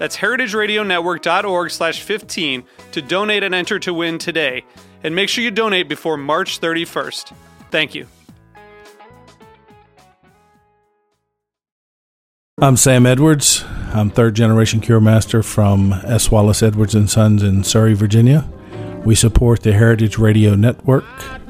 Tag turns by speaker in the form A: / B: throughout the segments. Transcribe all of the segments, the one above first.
A: That's heritageradionetwork.org slash 15 to donate and enter to win today. And make sure you donate before March 31st. Thank you.
B: I'm Sam Edwards. I'm third generation cure master from S. Wallace Edwards and Sons in Surry, Virginia. We support the Heritage Radio Network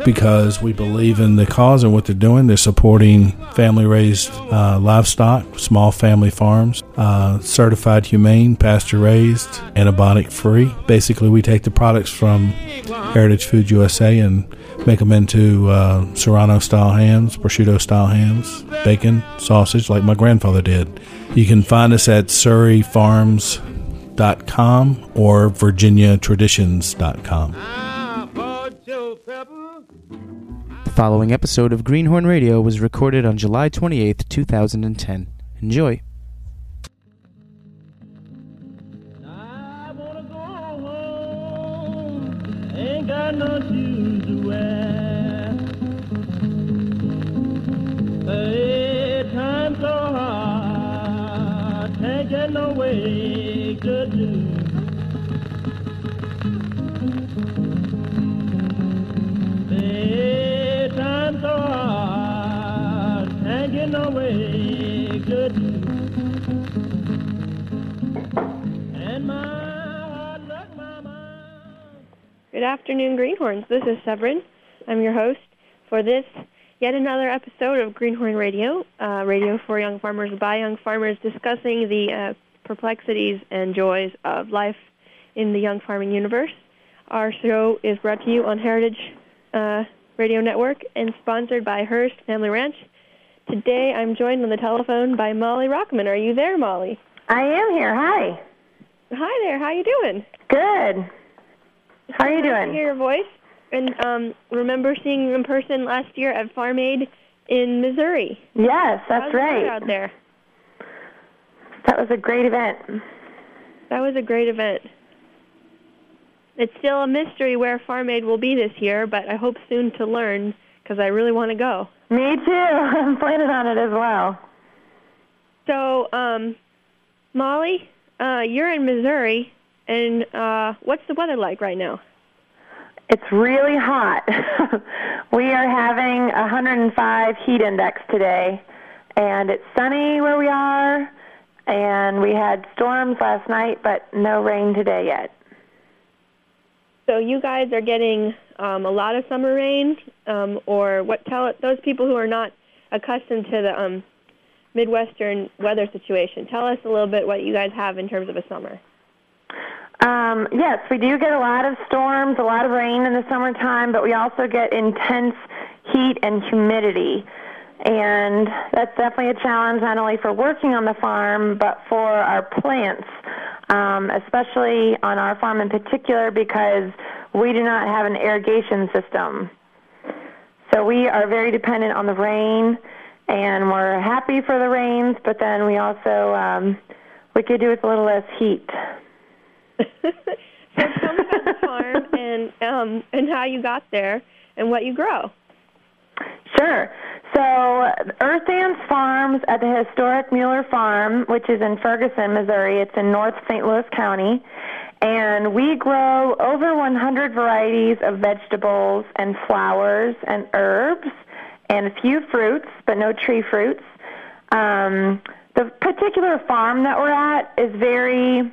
B: because we believe in the cause and what they're doing. They're supporting family raised uh, livestock, small family farms, uh, certified humane, pasture raised, antibiotic free. Basically, we take the products from Heritage Food USA and make them into uh, Serrano style hams, prosciutto style hams, bacon, sausage, like my grandfather did. You can find us at Surry Farms virginiatraditions.com or virginiatraditions.com.
C: The following episode of Greenhorn Radio was recorded on July 28, 2010. Enjoy.
D: no way
E: Good afternoon, Greenhorns. This is Severine. I'm your host for this yet another episode of Greenhorn Radio, uh, radio for young farmers by young farmers, discussing the uh, perplexities and joys of life in the young farming universe. Our show is brought to you on Heritage uh, Radio Network and sponsored by Hearst Family Ranch. Today, I'm joined on the telephone by Molly Rockamann. Are you there, Molly?
F: I am here. Hi.
E: Hi there. How you doing?
F: Good. How are you
E: nice
F: doing?
E: To hear your voice and um, remember seeing you in person last year at Farm Aid in Missouri.
F: Yes, that's
E: How's
F: right.
E: out there.
F: That was a great event.
E: That was a great event. It's still a mystery where Farm Aid will be this year, but I hope soon to learn because I really want to go.
F: Me too. I'm planning on it as well.
E: So, um, Molly, uh, you're in Missouri, and uh, what's the weather like right now?
F: It's really hot. we are having a 105 heat index today, and it's sunny where we are, and we had storms last night, but no rain today yet.
E: So you guys are getting um, a lot of summer rain, um, or what? Tell those people who are not accustomed to the um, Midwestern weather situation. Tell us a little bit what you guys have in terms of a summer.
F: Um, yes, we do get a lot of storms, a lot of rain in the summertime, but we also get intense heat and humidity. And that's definitely a challenge not only for working on the farm, but for our plants, um, especially on our farm in particular because we do not have an irrigation system. So we are very dependent on the rain, and we're happy for the rains, but then we also, um, we could do with a little less heat.
E: so tell me about the farm and um, and how you got there and what you grow.
F: Sure. So EarthDance Farms at the historic Mueller Farm, which is in Ferguson, Missouri. It's in North St. Louis County. And we grow over 100 varieties of vegetables and flowers and herbs and a few fruits, but no tree fruits. Um, the particular farm that we're at is very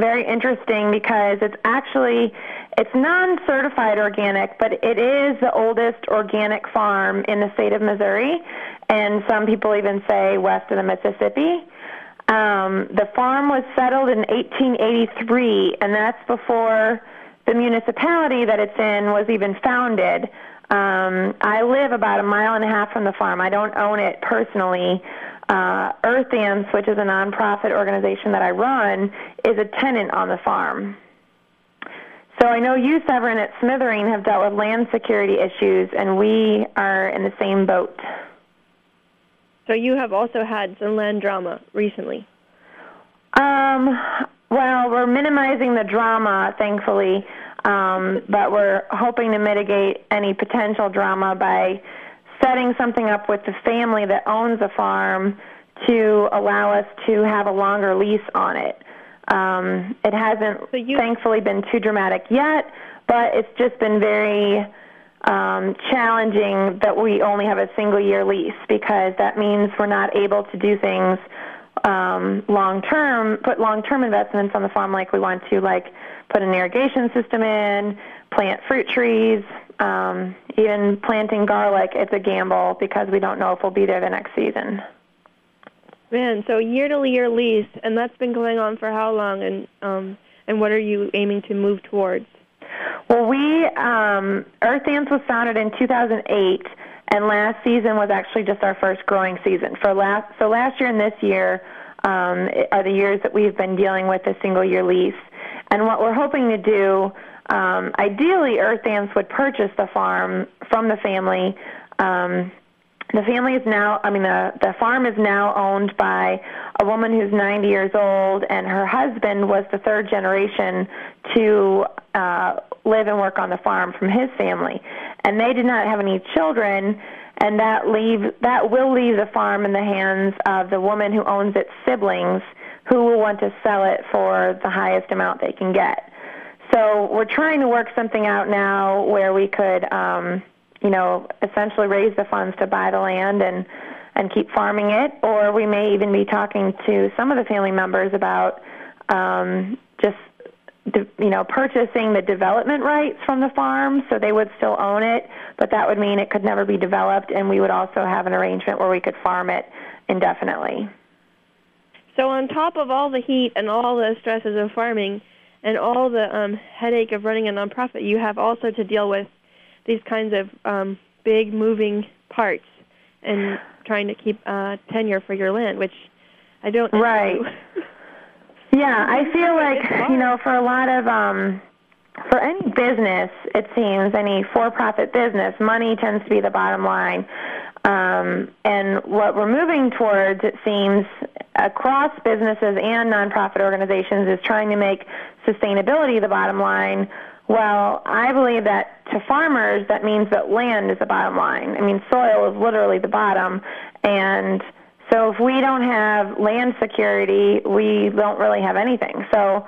F: very interesting because it's actually it's non-certified organic, but it is the oldest organic farm in the state of Missouri, and some people even say west of the Mississippi. Um, the farm was settled in 1883, and that's before the municipality that it's in was even founded. Um, I live about a mile and a half from the farm. I don't own it personally. Uh, Earth which is a nonprofit organization that I run, is a tenant on the farm. So I know you, Severine, at Smithereens have dealt with land security issues, and we are in the same boat.
E: So you have also had some land drama recently.
F: Um, well, we're minimizing the drama, thankfully, um, but we're hoping to mitigate any potential drama by setting something up with the family that owns the farm to allow us to have a longer lease on it. Um, it hasn't,
E: So you-
F: thankfully, been too dramatic yet, but it's just been very um, challenging that we only have a single year lease because that means we're not able to do things um, long term, put long term investments on the farm like we want to, like put an irrigation system in, plant fruit trees, um, even planting garlic. It's a gamble because we don't know if we'll be there the next season.
E: Man, so year to year lease, and that's been going on for how long? And um, and what are you aiming to move towards?
F: Well, we um, EarthDance was founded in 2008, and last season was actually just our first growing season. For last, so last year and this year um, are the years that we've been dealing with a single year lease. And what we're hoping to do, um, ideally, EarthDance would purchase the farm from the family. Um, the family is now, I mean, the, the farm is now owned by a woman who's 90 years old, and her husband was the third generation to uh, live and work on the farm from his family. And they did not have any children, and that leave that will leave the farm in the hands of the woman who owns its siblings, who will want to sell it for the highest amount they can get. So we're trying to work something out now where we could, um, you know, essentially raise the funds to buy the land and and keep farming it, or we may even be talking to some of the family members about um, just you know purchasing the development rights from the farm, so they would still own it, but that would mean it could never be developed, and we would also have an arrangement where we could farm it indefinitely.
E: So on top of all the heat and all the stresses of farming, and all the um, headache of running a nonprofit, you have also to deal with these kinds of um, big moving parts and trying to keep uh, tenure for your land, which I don't.
F: Right. Yeah, I feel like you know, for a lot of um, for any business, it seems any for-profit business, money tends to be the bottom line. Um, and what we're moving towards, it seems, across businesses and nonprofit organizations, is trying to make sustainability the bottom line. Well, I believe that to farmers, that means that land is the bottom line. I mean, soil is literally the bottom, and so if we don't have land security, we don't really have anything. So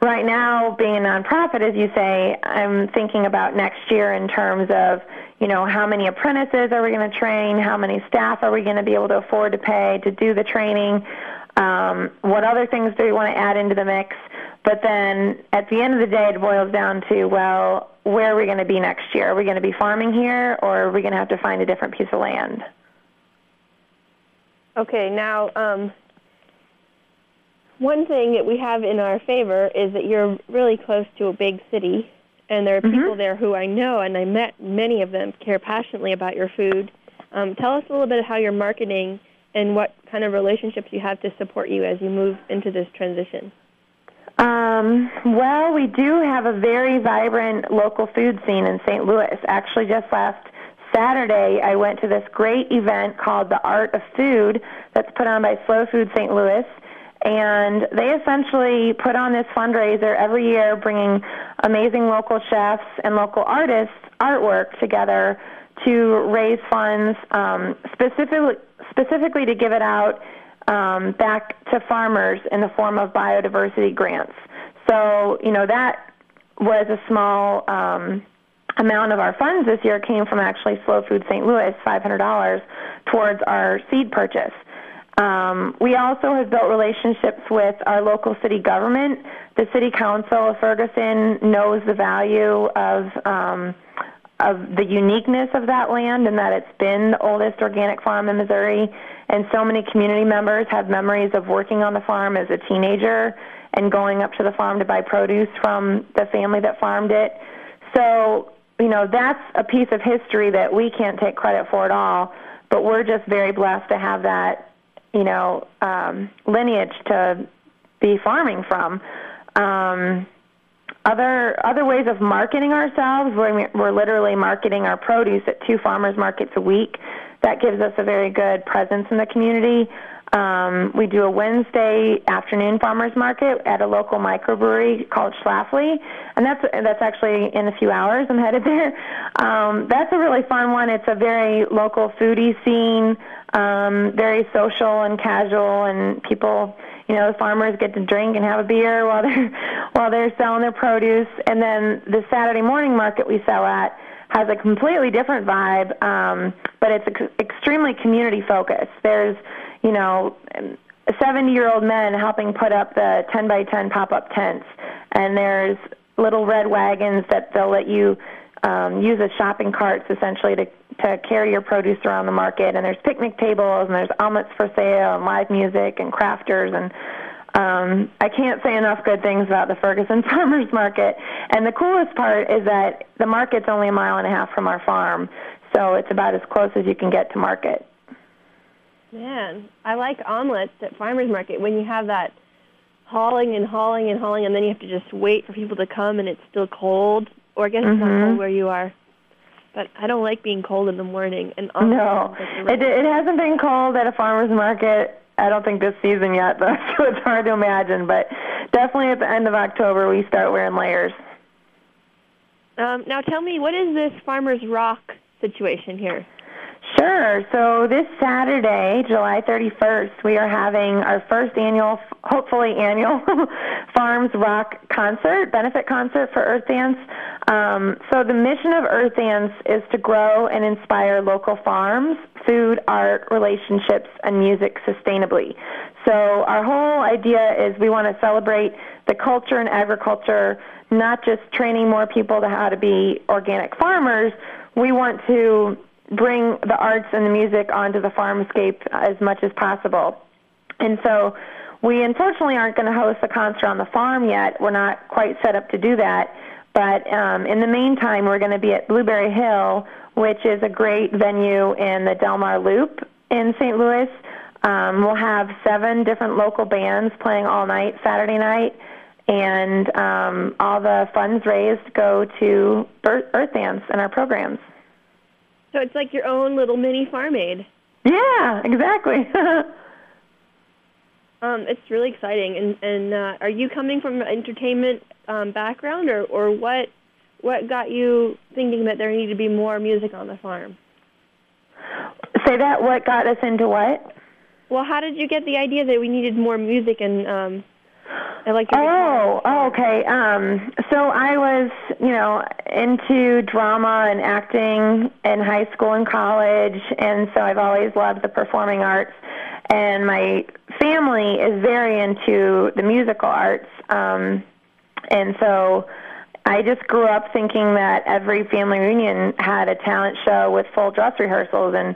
F: right now, being a nonprofit, as you say, I'm thinking about next year in terms of, you know, how many apprentices are we going to train? How many staff are we going to be able to afford to pay to do the training? Um, what other things do we want to add into the mix? But then at the end of the day, it boils down to, well, where are we going to be next year? Are we going to be farming here, or are we going to have to find a different piece of land?
E: Okay, now um, one thing that we have in our favor is that you're really close to a big city, and there are
F: Mhm.
E: people there who I know, and I met many of them, care passionately about your food. Um, tell us a little bit about how you're marketing and what kind of relationships you have to support you as you move into this transition.
F: Um, well, we do have a very vibrant local food scene in St. Louis. Actually, just last Saturday, I went to this great event called The Art of Food that's put on by Slow Food St. Louis. And they essentially put on this fundraiser every year, bringing amazing local chefs and local artists' artwork together to raise funds um, specifically, specifically to give it out um, back to farmers in the form of biodiversity grants. So, you know, that was a small um, amount of our funds this year came from actually Slow Food St. Louis, $500 towards our seed purchase. Um, we also have built relationships with our local city government. The city council of Ferguson knows the value of um, of the uniqueness of that land and that it's been the oldest organic farm in Missouri. And so many community members have memories of working on the farm as a teenager and going up to the farm to buy produce from the family that farmed it. So, you know, that's a piece of history that we can't take credit for at all, but we're just very blessed to have that, you know, um, lineage to be farming from. Um, other other ways of marketing ourselves, we're, we're literally marketing our produce at two farmers markets a week. That gives us a very good presence in the community. Um, we do a Wednesday afternoon farmers market at a local microbrewery called Schlafly, and that's that's actually in a few hours. I'm headed there. Um, that's a really fun one. It's a very local foodie scene, um, very social and casual, and people, you know, the farmers get to drink and have a beer while they're while they're selling their produce. And then the Saturday morning market we sell at has a completely different vibe, um, but it's ex- extremely community focused. There's you know, 70 year old men helping put up the 10 by 10 pop up tents. And there's little red wagons that they'll let you um, use as shopping carts essentially to, to carry your produce around the market. And there's picnic tables and there's omelets for sale and live music and crafters and um, I can't say enough good things about the Ferguson Farmers Market. And the coolest part is that the market's only a mile and a half from our farm, so it's about as close as you can get to market.
E: Man, I like omelets at farmers market when you have that hauling and hauling and hauling, and then you have to just wait for people to come, and it's still cold. Or I guess mm-hmm. it's not
F: mm-hmm.
E: cold where you are. But I don't like being cold in the morning. And
F: no, it it hasn't been cold at a farmers market. I don't think this season yet, though, so it's hard to imagine. But definitely at the end of October, we start wearing layers.
E: Um, now, tell me, what is this Farms Rock situation here?
F: Sure. So this Saturday, July 31st, we are having our first annual, hopefully annual, Farms Rock concert, benefit concert for EarthDance. Um, so the mission of EarthDance is to grow and inspire local farms, food, art, relationships, and music sustainably. So our whole idea is we want to celebrate the culture and agriculture, not just training more people to how to be organic farmers. We want to bring the arts and the music onto the farmscape as much as possible. And so we unfortunately aren't going to host a concert on the farm yet. We're not quite set up to do that. But um, in the meantime, we're going to be at Blueberry Hill, which is a great venue in the Delmar Loop in St. Louis. Um, we'll have seven different local bands playing all night Saturday night, and um, all the funds raised go to EarthDance and our programs.
E: So it's like your own little mini farm aid.
F: Yeah, exactly.
E: um, it's really exciting. And and uh, are you coming from an entertainment um, background, or or what what got you thinking that there needed to be more music on the farm?
F: Say that. What got us into what?
E: Well, how did you get the idea that we needed more music and um,
F: I like oh, oh, okay. Um, so I was, you know, into drama and acting in high school and college, and so I've always loved the performing arts. And my family is very into the musical arts, um, and so I just grew up thinking that every family reunion had a talent show with full dress rehearsals and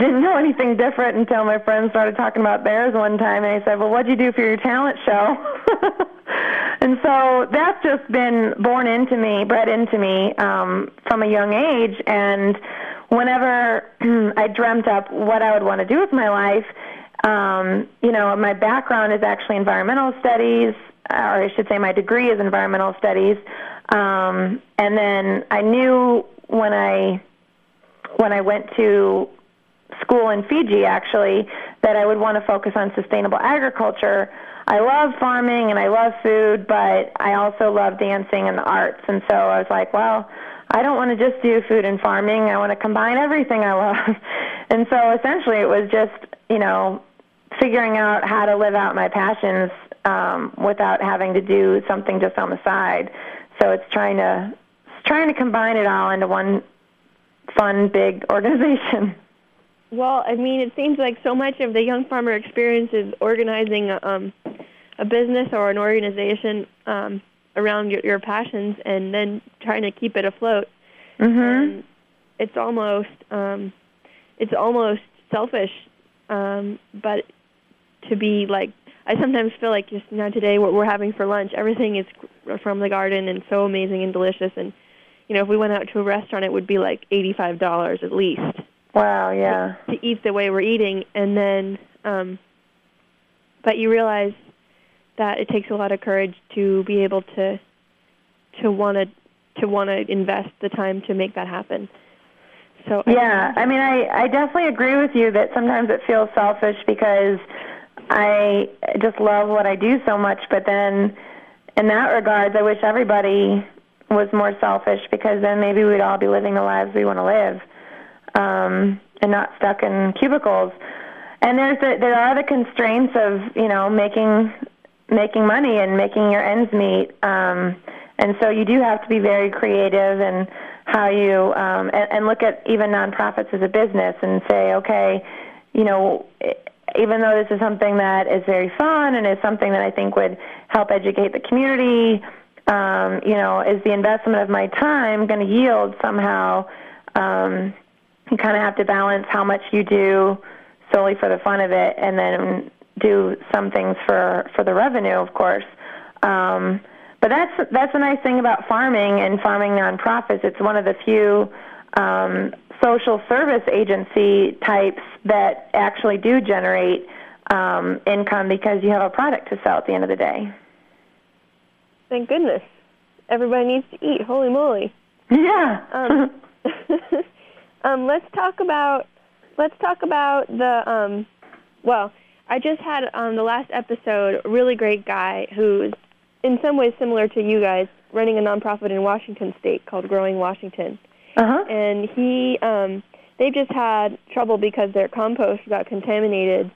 F: didn't know anything different until my friends started talking about theirs one time and I said, Well what'd you do for your talent show? and so that's just been born into me, bred into me, um, from a young age and whenever I dreamt up what I would want to do with my life, um, you know, my background is actually environmental studies, or I should say my degree is environmental studies. Um, and then I knew when I when I went to school in Fiji actually that I would want to focus on sustainable agriculture. I love farming and I love food, but I also love dancing and the arts. And so I was like, well, I don't want to just do food and farming. I want to combine everything I love. and so essentially it was just, you know, figuring out how to live out my passions um, without having to do something just on the side. So it's trying to it's trying to combine it all into one fun big organization.
E: Well, I mean, it seems like so much of the young farmer experience is organizing um, a business or an organization um, around your, your passions, and then trying to keep it afloat.
F: Mhm.
E: And it's almost um, it's almost selfish, um, but to be like I sometimes feel like just you know today what we're having for lunch, everything is from the garden and so amazing and delicious, and you know if we went out to a restaurant, it would be like eighty five dollars at least
F: Wow, yeah.
E: to eat the way we're eating and then um but you realize that it takes a lot of courage to be able to to want to to want to invest the time to make that happen. So
F: Yeah, I mean, I I definitely agree with you that sometimes it feels selfish because I just love what I do so much, but then in that regards, I wish everybody was more selfish because then maybe we'd all be living the lives we want to live, um, and not stuck in cubicles. And there's the, there are the constraints of you know making making money and making your ends meet. Um, and so you do have to be very creative and how you um, and, and look at even nonprofits as a business and say, okay, you know, even though this is something that is very fun and is something that I think would help educate the community, um, you know, is the investment of my time going to yield somehow? Um, you kind of have to balance how much you do solely for the fun of it, and then do some things for for the revenue, of course. Um, but that's that's a nice thing about farming and farming nonprofits. It's one of the few um, social service agency types that actually do generate um, income because you have a product to sell at the end of the day.
E: thank goodness everybody needs to eat holy moly
F: Yeah.
E: um, um, let's talk about let's talk about the um, well. I just had on the last episode a really great guy who's in some ways similar to you guys, running a nonprofit in Washington State called Growing Washington,
F: uh-huh.
E: and he um, they've just had trouble because their compost got contaminated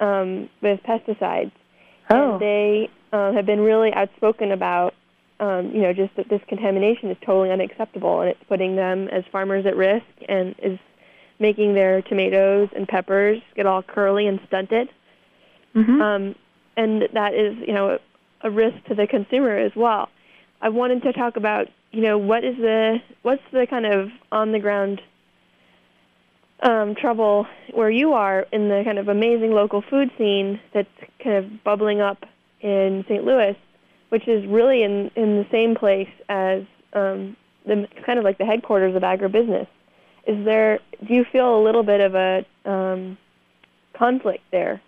E: um, with pesticides.
F: Oh.
E: And they uh, have been really outspoken about, um, you know, just that this contamination is totally unacceptable and it's putting them as farmers at risk and is making their tomatoes and peppers get all curly and stunted.
F: Mhm.
E: Um, and that is, you know, a risk to the consumer as well. I wanted to talk about, you know, what is the what's the kind of on the ground um, trouble where you are in the kind of amazing local food scene that's kind of bubbling up in St. Louis, which is really in in the same place as um, the kind of like the headquarters of agribusiness. Is there? Do you feel a little bit of a um, conflict there?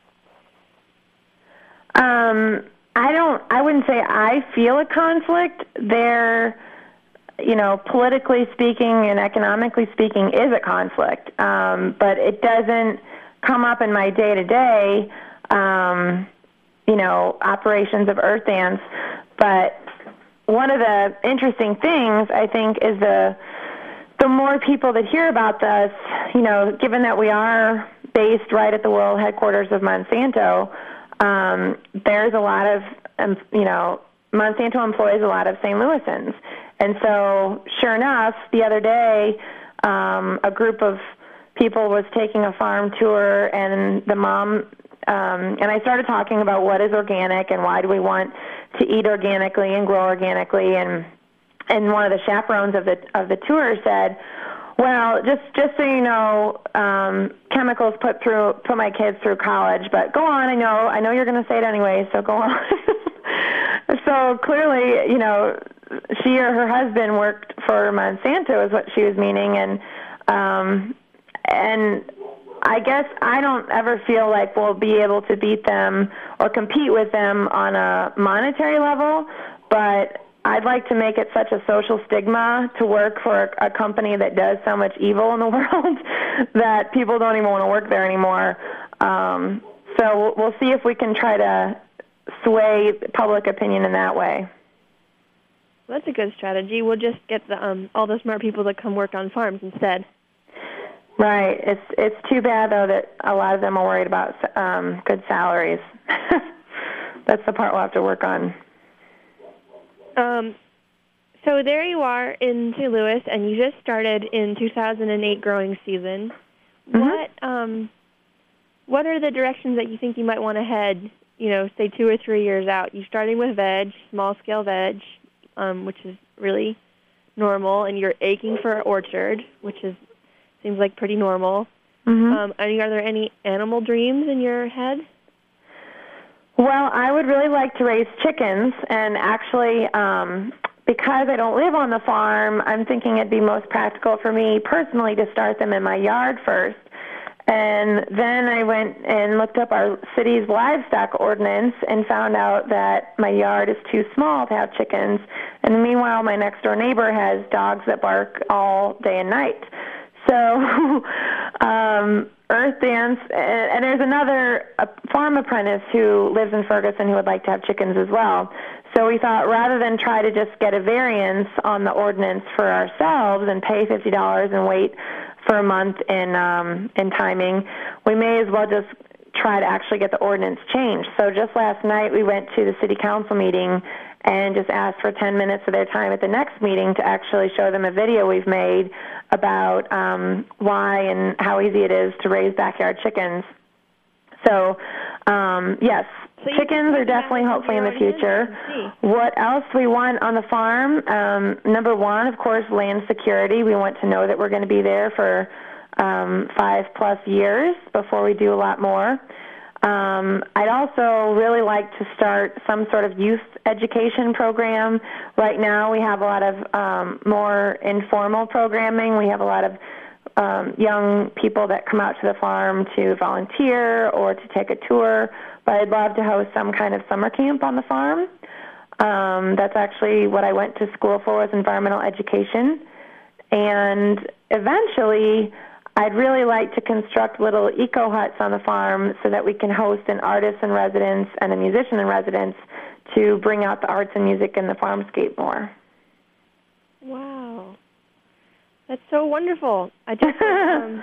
F: Um, I don't. I wouldn't say I feel a conflict. There, you know, politically speaking and economically speaking, is a conflict. Um, but it doesn't come up in my day to day, you know, operations of EarthDance. But one of the interesting things I think is the the more people that hear about this, you know, given that we are based right at the world headquarters of Monsanto, um, there's a lot of, um, you know, Monsanto employs a lot of St. Louisans. And so, sure enough, the other day, um, a group of people was taking a farm tour, and the mom, um, and I started talking about what is organic and why do we want to eat organically and grow organically, and and one of the chaperones of the of the tour said, "Well, just just so you know, um, chemicals put through put my kids through college, but go on. I know I know you're going to say it anyway, so go on." so clearly, you know, she or her husband worked for Monsanto is what she was meaning, and um, and I guess I don't ever feel like we'll be able to beat them or compete with them on a monetary level, but I'd like to make it such a social stigma to work for a, company that does so much evil in the world that people don't even want to work there anymore. Um, so we'll, we'll see if we can try to sway public opinion in that way.
E: That's a good strategy. We'll just get the um, all the smart people to come work on farms instead.
F: Right. It's it's too bad though that a lot of them are worried about um, good salaries. That's the part we'll have to work on.
E: Um, so there you are in St. Louis, and you just started in 2008 growing season. what um, what are the directions that you think you might want to head? You know, say two or three years out. You're starting with veg, small scale veg, um, which is really normal, and you're aching for an orchard, which is seems like pretty normal.
F: Mhm.
E: Um, and are there any animal dreams in your head?
F: Well, I would really like to raise chickens, and actually, um, because I don't live on the farm, I'm thinking it'd be most practical for me personally to start them in my yard first. And then I went and looked up our city's livestock ordinance and found out that my yard is too small to have chickens. And meanwhile, my next door neighbor has dogs that bark all day and night. So, um, EarthDance, and, and there's another a farm apprentice who lives in Ferguson who would like to have chickens as well. So we thought rather than try to just get a variance on the ordinance for ourselves and pay fifty dollars and wait for a month in um, in timing, we may as well just try to actually get the ordinance changed. So just last night we went to the city council meeting and just asked for 10 minutes of their time at the next meeting to actually show them a video we've made about um, why and how easy it is to raise backyard chickens. So, um, yes,
E: So
F: chickens are definitely hopefully in the future. What else we want on the farm? Um, number one, of course, land security. We want to know that we're going to be there for um, five plus years before we do a lot more. Um, I'd also really like to start some sort of youth education program. Right now, we have a lot of um, more informal programming. We have a lot of um, young people that come out to the farm to volunteer or to take a tour. But I'd love to host some kind of summer camp on the farm. Um, that's actually what I went to school for was environmental education. And eventually, I'd really like to construct little eco huts on the farm so that we can host an artist in residence and a musician in residence to bring out the arts and music in the farmscape more.
E: Wow, that's so wonderful. I just um,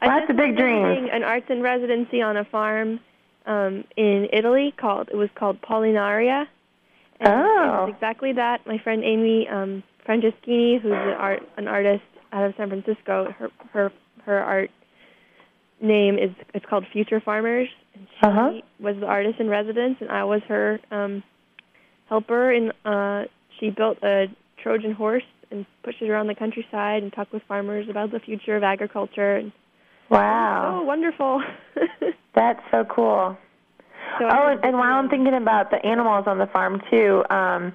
E: I
F: Lots
E: just
F: of big dreams.
E: An arts and residency on a farm um, in Italy called it was called Polinaria. And
F: Oh.
E: exactly that. My friend Amy um, Franceschini, who's an art an artist out of San Francisco, her her her art name is it's called Future Farmers. And she
F: Uh-huh.
E: was the artist in residence, and I was her um, helper. And uh, she built a Trojan horse and pushed it around the countryside and talked with farmers about the future of agriculture. And
F: Wow.
E: oh, wonderful!
F: That's so cool.
E: so
F: Oh, and, and while I'm thinking about the animals on the farm too, um,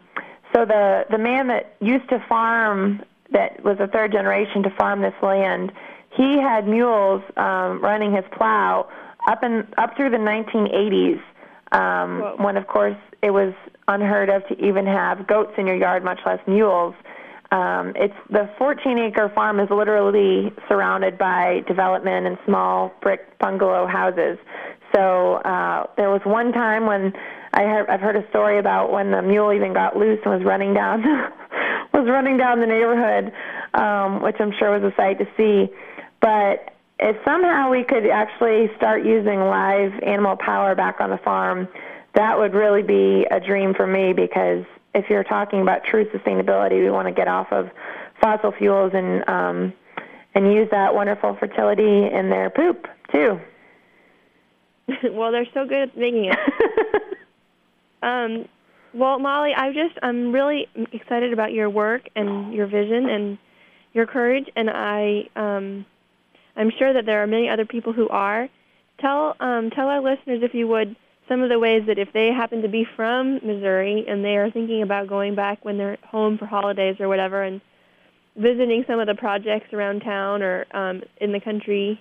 F: so the the man that used to farm, that was a third generation to farm this land, he had mules um, running his plow up and up through the 1980s, um,
E: Whoa.
F: when of course it was unheard of to even have goats in your yard, much less mules. Um, it's the 14 acre farm is literally surrounded by development and small brick bungalow houses. So uh, there was one time when I heard, I've heard a story about when the mule even got loose and was running down was running down the neighborhood, um, which I'm sure was a sight to see. But if somehow we could actually start using live animal power back on the farm, that would really be a dream for me because if you're talking about true sustainability, we want to get off of fossil fuels and um, and use that wonderful fertility in their poop too.
E: well, they're so good at making it. Um, well, Molly, I just I'm really excited about your work and your vision and your courage, and I um, I'm sure that there are many other people who are. Tell um, tell our listeners, if you would, some of the ways that if they happen to be from Missouri and they are thinking about going back when they're home for holidays or whatever, and visiting some of the projects around town or um, in the country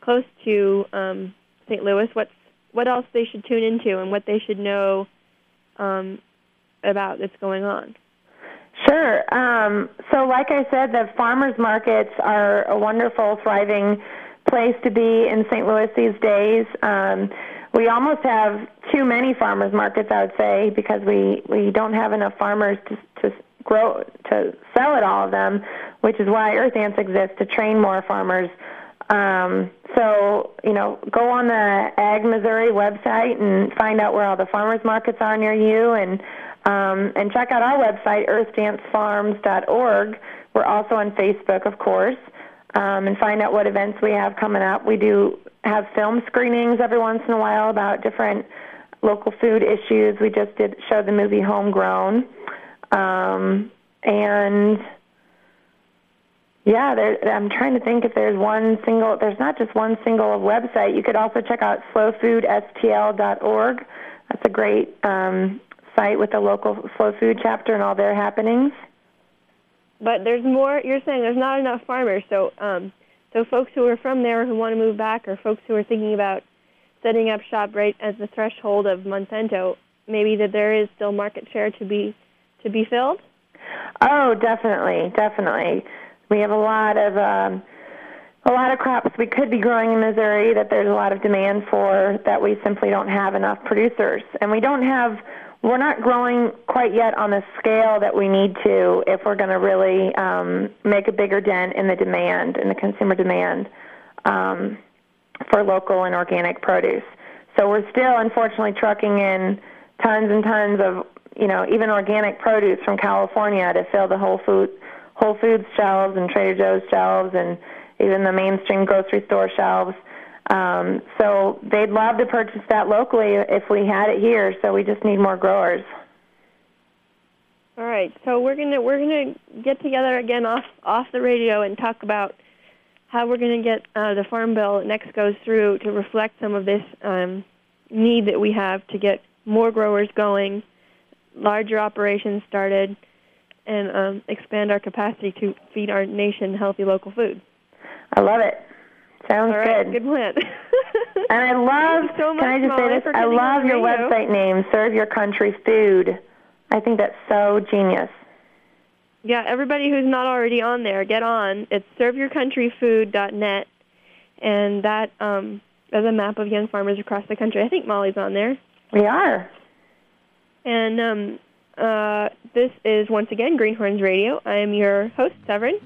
E: close to um, St. Louis, what's what else they should tune into and what they should know um, about that's going on.
F: Sure. Um, so, like I said, the farmers markets are a wonderful, thriving place to be in St. Louis these days. Um, we almost have too many farmers markets, I would say, because we, we don't have enough farmers to, to grow to sell at all of them, which is why EarthDance exists to train more farmers. Um, so, you know, go on the Ag Missouri website and find out where all the farmers markets are near you and um, and check out our website, earthdancefarms.org. We're also on Facebook, of course. um, and find out what events we have coming up. We do have film screenings every once in a while about different local food issues. We just did show the movie Homegrown, um, and yeah, I'm trying to think if there's one single. There's not just one single website. You could also check out slowfoodstl.org. That's a great um, site with the local slow food chapter and all their happenings.
E: But there's more. You're saying there's not enough farmers. So, um, so folks who are from there who want to move back, or folks who are thinking about setting up shop right at the threshold of Monsanto, maybe that there is still market share to be to be filled.
F: Oh, definitely, definitely. We have a lot of um, a lot of crops we could be growing in Missouri that there's a lot of demand for that we simply don't have enough producers, and we don't have. We're not growing quite yet on the scale that we need to if we're going to really um, make a bigger dent in the demand, in the consumer demand um, for local and organic produce. So we're still, unfortunately, trucking in tons and tons of, you know, even organic produce from California to fill the Whole Food Whole Foods shelves and Trader Joe's shelves and even the mainstream grocery store shelves. Um, so they'd love to purchase that locally if we had it here. So we just need more growers.
E: All right, so we're gonna we're gonna get together again off off the radio and talk about how we're gonna get uh, the farm bill next goes through to reflect some of this um, need that we have to get more growers going, larger operations started, and um, expand our capacity to feed our nation healthy local food.
F: I love it. Sounds
E: right,
F: good.
E: good plan.
F: And I love.
E: So much,
F: can I just
E: Molly,
F: say this? I love your
E: radio.
F: website name, Serve Your Country Food. I think that's so genius.
E: Yeah, everybody who's not already on there, get on. It's serveyourcountryfood.net, and that um, is a map of young farmers across the country. I think Molly's on there.
F: We are.
E: And um, uh, this is once again Greenhorns Radio. I am your host, Severine.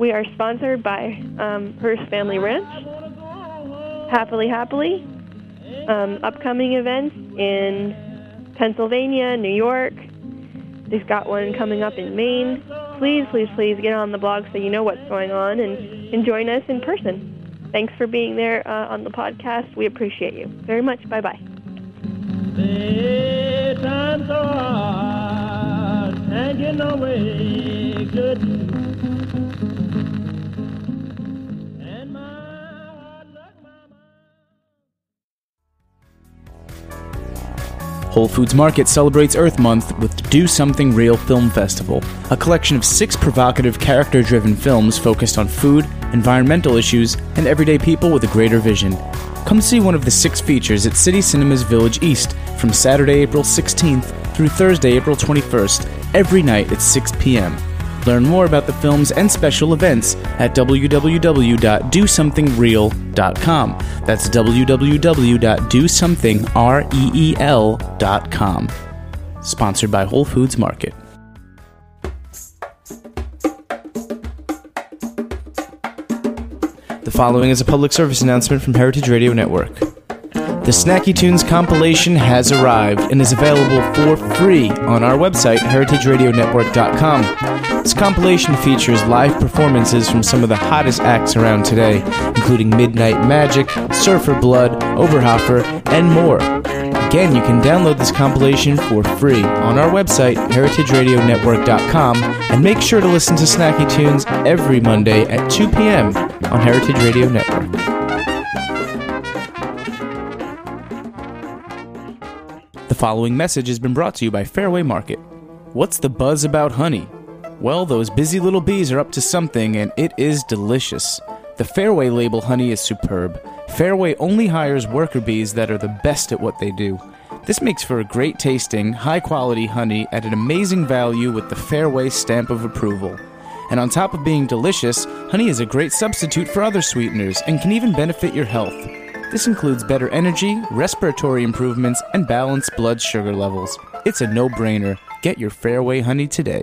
E: We are sponsored by um, Hearst Family Ranch, Happily Happily, um, upcoming events in Pennsylvania, New York. They've got one coming up in Maine. Please, please, please get on the blog so you know what's going on and, and join us in person. Thanks for being there uh, on the podcast. We appreciate you very much. Bye bye.
C: Whole Foods Market celebrates Earth Month with Do Something Real Film Festival, a collection of six provocative, character driven films focused on food, environmental issues, and everyday people with a greater vision. Come see one of the six features at City Cinemas Village East from Saturday, April 16th through Thursday, April 21st, every night at 6 p.m. Learn more about the films and special events at www.dosomethingreal.com. That's www.dosomethingreal.com. Sponsored by Whole Foods Market. The following is a public service announcement from Heritage Radio Network. The Snacky Tunes compilation has arrived and is available for free on our website, heritageradionetwork.com. This compilation features live performances from some of the hottest acts around today, including Midnight Magic, Surfer Blood, Oberhofer, and more. Again, you can download this compilation for free on our website, heritageradionetwork.com, and make sure to listen to Snacky Tunes every Monday at 2 p.m. on Heritage Radio Network. The following message has been brought to you by Fairway Market. What's the buzz about honey? Well, those busy little bees are up to something, and it is delicious. The Fairway label honey is superb. Fairway only hires worker bees that are the best at what they do. This makes for a great tasting, high quality honey at an amazing value with the Fairway stamp of approval. And on top of being delicious, honey is a great substitute for other sweeteners and can even benefit your health. This includes better energy, respiratory improvements, and balanced blood sugar levels. It's a no brainer. Get your Fairway honey today.